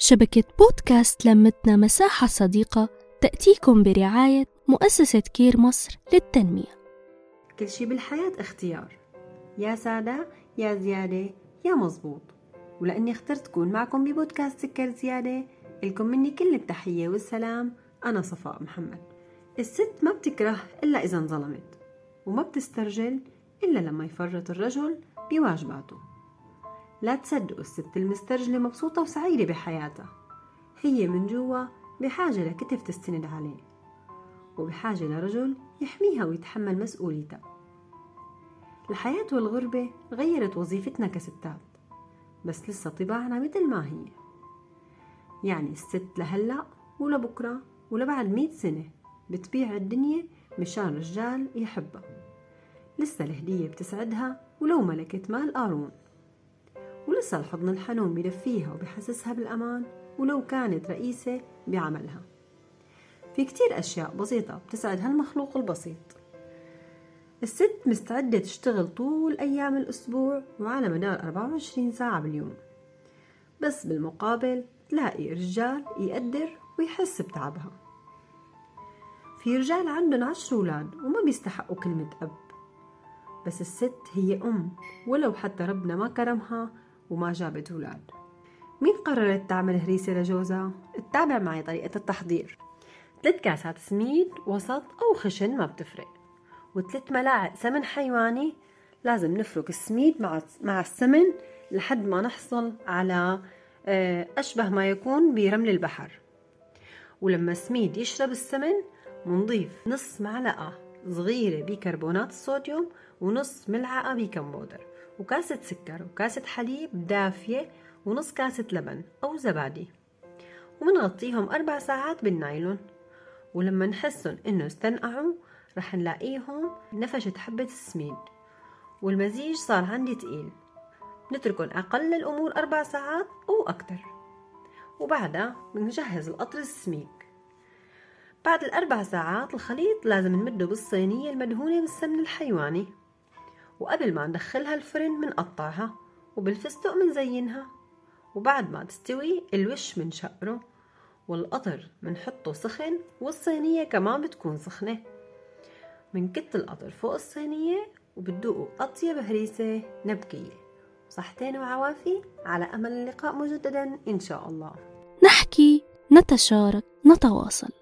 شبكة بودكاست لمتنا مساحة صديقة تأتيكم برعاية مؤسسة كير مصر للتنمية. كل شي بالحياة اختيار. يا سادة يا زيادة يا مزبوط. ولأني اخترت كون معكم ببودكاست سكر زيادة لكم مني كل التحية والسلام. أنا صفاء محمد. الست ما بتكره إلا إذا انظلمت وما بتسترجل إلا لما يفرط الرجل بواجباته. لا تصدقوا الست المسترجلة مبسوطة وسعيدة بحياتها. هي من جوا بحاجة لكتف تستند عليه وبحاجة لرجل يحميها ويتحمل مسؤوليتها. الحياة والغربة غيرت وظيفتنا كستات بس لسه طباعنا مثل ما هي. يعني الست لهلأ ولبكرة ولبعد مئة سنة بتبيع الدنيا مشان رجال يحبها. لسه الهدية بتسعدها ولو ملكت مال قارون. ولسه الحضن الحنون بيدفيها وبحسسها بالأمان ولو كانت رئيسة بعملها. في كتير أشياء بسيطة بتسعد هالمخلوق البسيط. الست مستعدة تشتغل طول أيام الأسبوع وعلى مدار 24 ساعة باليوم. بس بالمقابل تلاقي رجال يقدر ويحس بتعبها. في رجال عندهم عشر أولاد وما بيستحقوا كلمة أب. بس الست هي أم ولو حتى ربنا ما كرمها وما جابت أولاد مين قررت تعمل هريسة لجوزها؟ اتابع معي طريقة التحضير. ثلاث كاسات سميد وسط أو خشن ما بتفرق. وثلاث ملاعق سمن حيواني. لازم نفرك السميد مع مع السمن لحد ما نحصل على آه، أشبه ما يكون برمل البحر. ولما السميد يشرب السمن منضيف نص معلقة صغيرة بيكربونات الصوديوم ونص ملعقة بيكم بودر وكاسة سكر وكاسة حليب دافية ونص كاسة لبن أو زبادي. ومنغطيهم أربع ساعات بالنايلون. ولما نحسن إنه استنقعوا رح نلاقيهم نفشت حبة السميد والمزيج صار عندي تقيل. نتركن أقل الأمور أربع ساعات أو أكتر. وبعدها بنجهز القطر السميك. بعد الأربع ساعات الخليط لازم نمده بالصينية المدهونة بالسمن الحيواني. وقبل ما ندخلها الفرن منقطعها وبالفستق منزينها. وبعد ما تستوي الوش منشقره والقطر منحطه سخن والصينية كمان بتكون سخنة. منكت القطر فوق الصينية وبتدوقوا أطيب هريسة نبكية. صحتين وعوافي على أمل اللقاء مجددا إن شاء الله. نحكي نتشارك نتواصل.